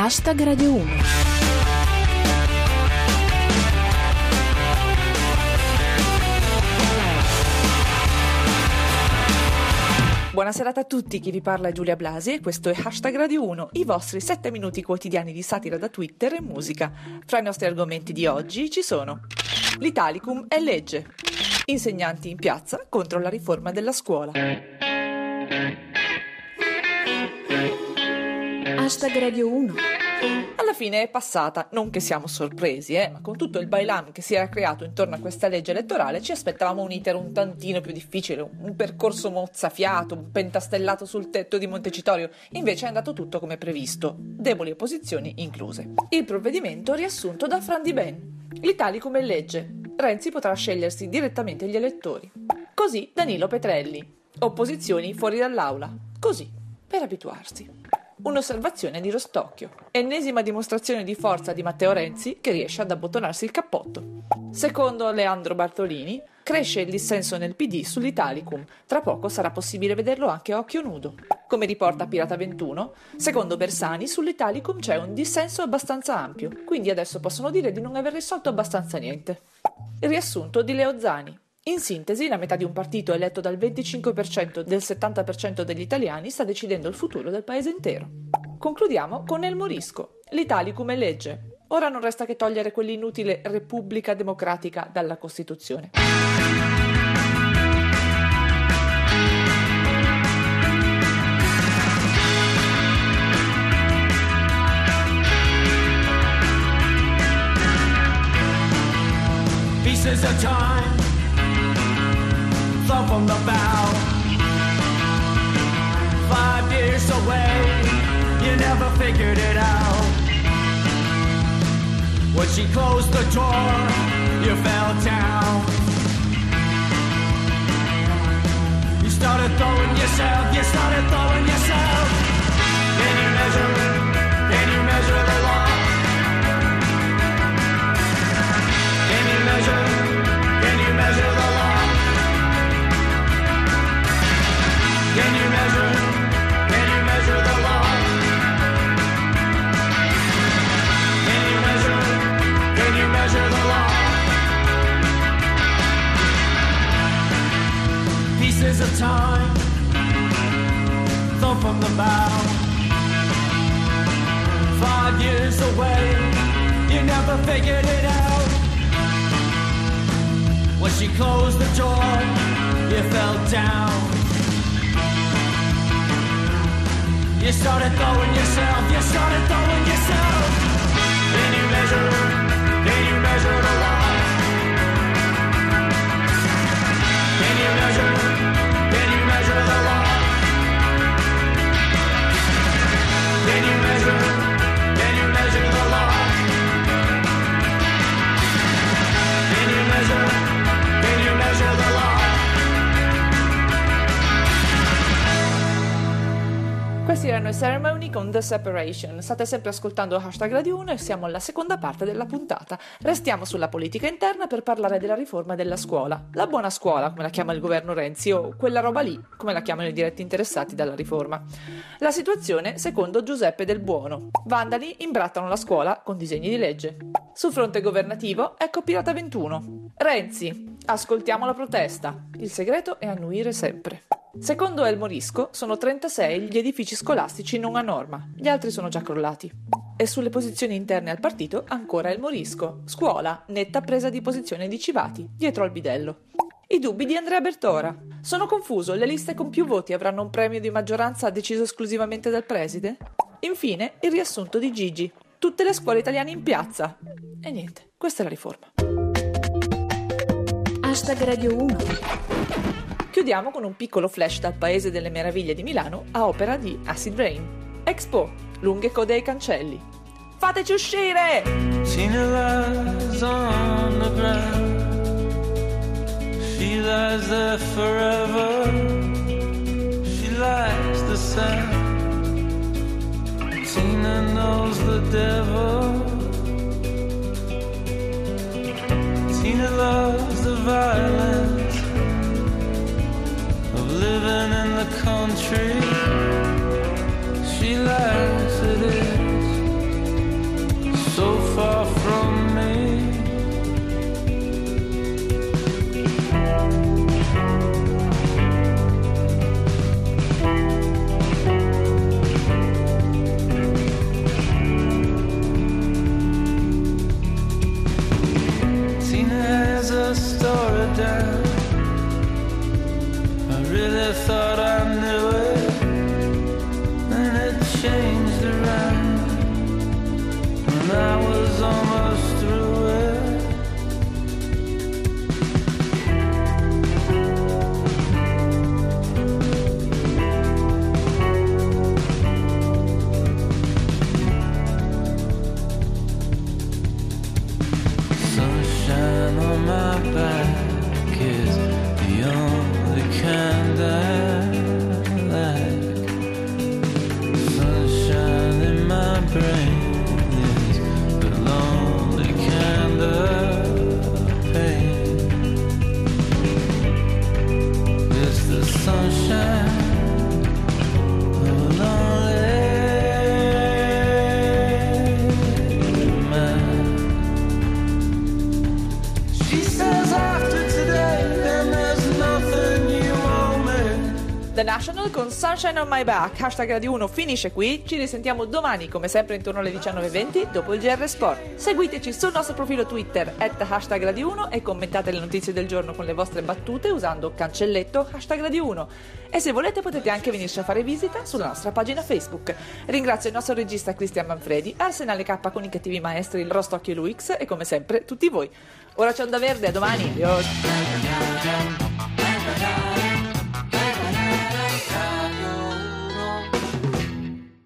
Hashtag Radio 1. Buonasera a tutti, chi vi parla è Giulia Blasi e questo è Hashtag Radio 1, i vostri 7 minuti quotidiani di satira da Twitter e musica. Fra i nostri argomenti di oggi ci sono l'Italicum è legge, insegnanti in piazza contro la riforma della scuola. Hashtag Radio 1. Alla fine è passata, non che siamo sorpresi, eh, ma con tutto il bailam che si era creato intorno a questa legge elettorale ci aspettavamo un iter un tantino più difficile, un percorso mozzafiato, un pentastellato sul tetto di Montecitorio, invece è andato tutto come previsto, deboli opposizioni incluse. Il provvedimento riassunto da Fran Di Ben. L'Italicum è legge, Renzi potrà scegliersi direttamente gli elettori. Così Danilo Petrelli. Opposizioni fuori dall'aula. Così, per abituarsi. Un'osservazione di Rostocchio. Ennesima dimostrazione di forza di Matteo Renzi che riesce ad abbottonarsi il cappotto. Secondo Leandro Bartolini, cresce il dissenso nel PD sull'Italicum. Tra poco sarà possibile vederlo anche a occhio nudo. Come riporta Pirata 21, secondo Bersani sull'Italicum c'è un dissenso abbastanza ampio, quindi adesso possono dire di non aver risolto abbastanza niente. Riassunto di Leo Zani. In sintesi, la metà di un partito eletto dal 25% del 70% degli italiani sta decidendo il futuro del paese intero. Concludiamo con El Morisco. L'Italicum è legge. Ora non resta che togliere quell'inutile Repubblica Democratica dalla Costituzione. pieces of time from the bow. Five years away, you never figured it out. When she closed the door, you fell down. You started throwing yourself, you started throwing yourself. Can you measure it? Can you measure the loss? Can you measure? Pieces of time thrown from the bow. Five years away, you never figured it out. When she closed the door, you fell down. You started throwing yourself, you started throwing yourself. Can you Questi erano i Ceremony con The Separation. State sempre ascoltando Hashtag Radio 1 e siamo alla seconda parte della puntata. Restiamo sulla politica interna per parlare della riforma della scuola. La buona scuola, come la chiama il governo Renzi, o quella roba lì, come la chiamano i diretti interessati dalla riforma. La situazione secondo Giuseppe Del Buono. Vandali imbrattano la scuola con disegni di legge. Sul fronte governativo, ecco Pirata 21. Renzi, ascoltiamo la protesta. Il segreto è annuire sempre. Secondo El Morisco, sono 36 gli edifici scolastici non a norma, gli altri sono già crollati. E sulle posizioni interne al partito, ancora El Morisco. Scuola, netta presa di posizione di Civati, dietro al bidello. I dubbi di Andrea Bertora. Sono confuso, le liste con più voti avranno un premio di maggioranza deciso esclusivamente dal preside? Infine, il riassunto di Gigi. Tutte le scuole italiane in piazza. E niente, questa è la riforma. Hashtag Radio 1. Chiudiamo con un piccolo flash dal Paese delle Meraviglie di Milano a opera di Acid Rain. Expo, lunghe code ai cancelli. Fateci uscire! Tina knows the devil. The changed around when I was almost through it. Sunshine on my back is the only kind I The National con Sunshine on My Back, hashtag Radio 1 finisce qui, ci risentiamo domani come sempre intorno alle 19.20 dopo il GR Sport. Seguiteci sul nostro profilo Twitter at hashtag Radio 1 e commentate le notizie del giorno con le vostre battute usando cancelletto hashtag Radio 1 e se volete potete anche venirci a fare visita sulla nostra pagina Facebook. Ringrazio il nostro regista Cristian Manfredi, Arsenale K con i cattivi maestri Rostocchio e Luix e come sempre tutti voi. Ora c'è Onda Verde, a domani, adios!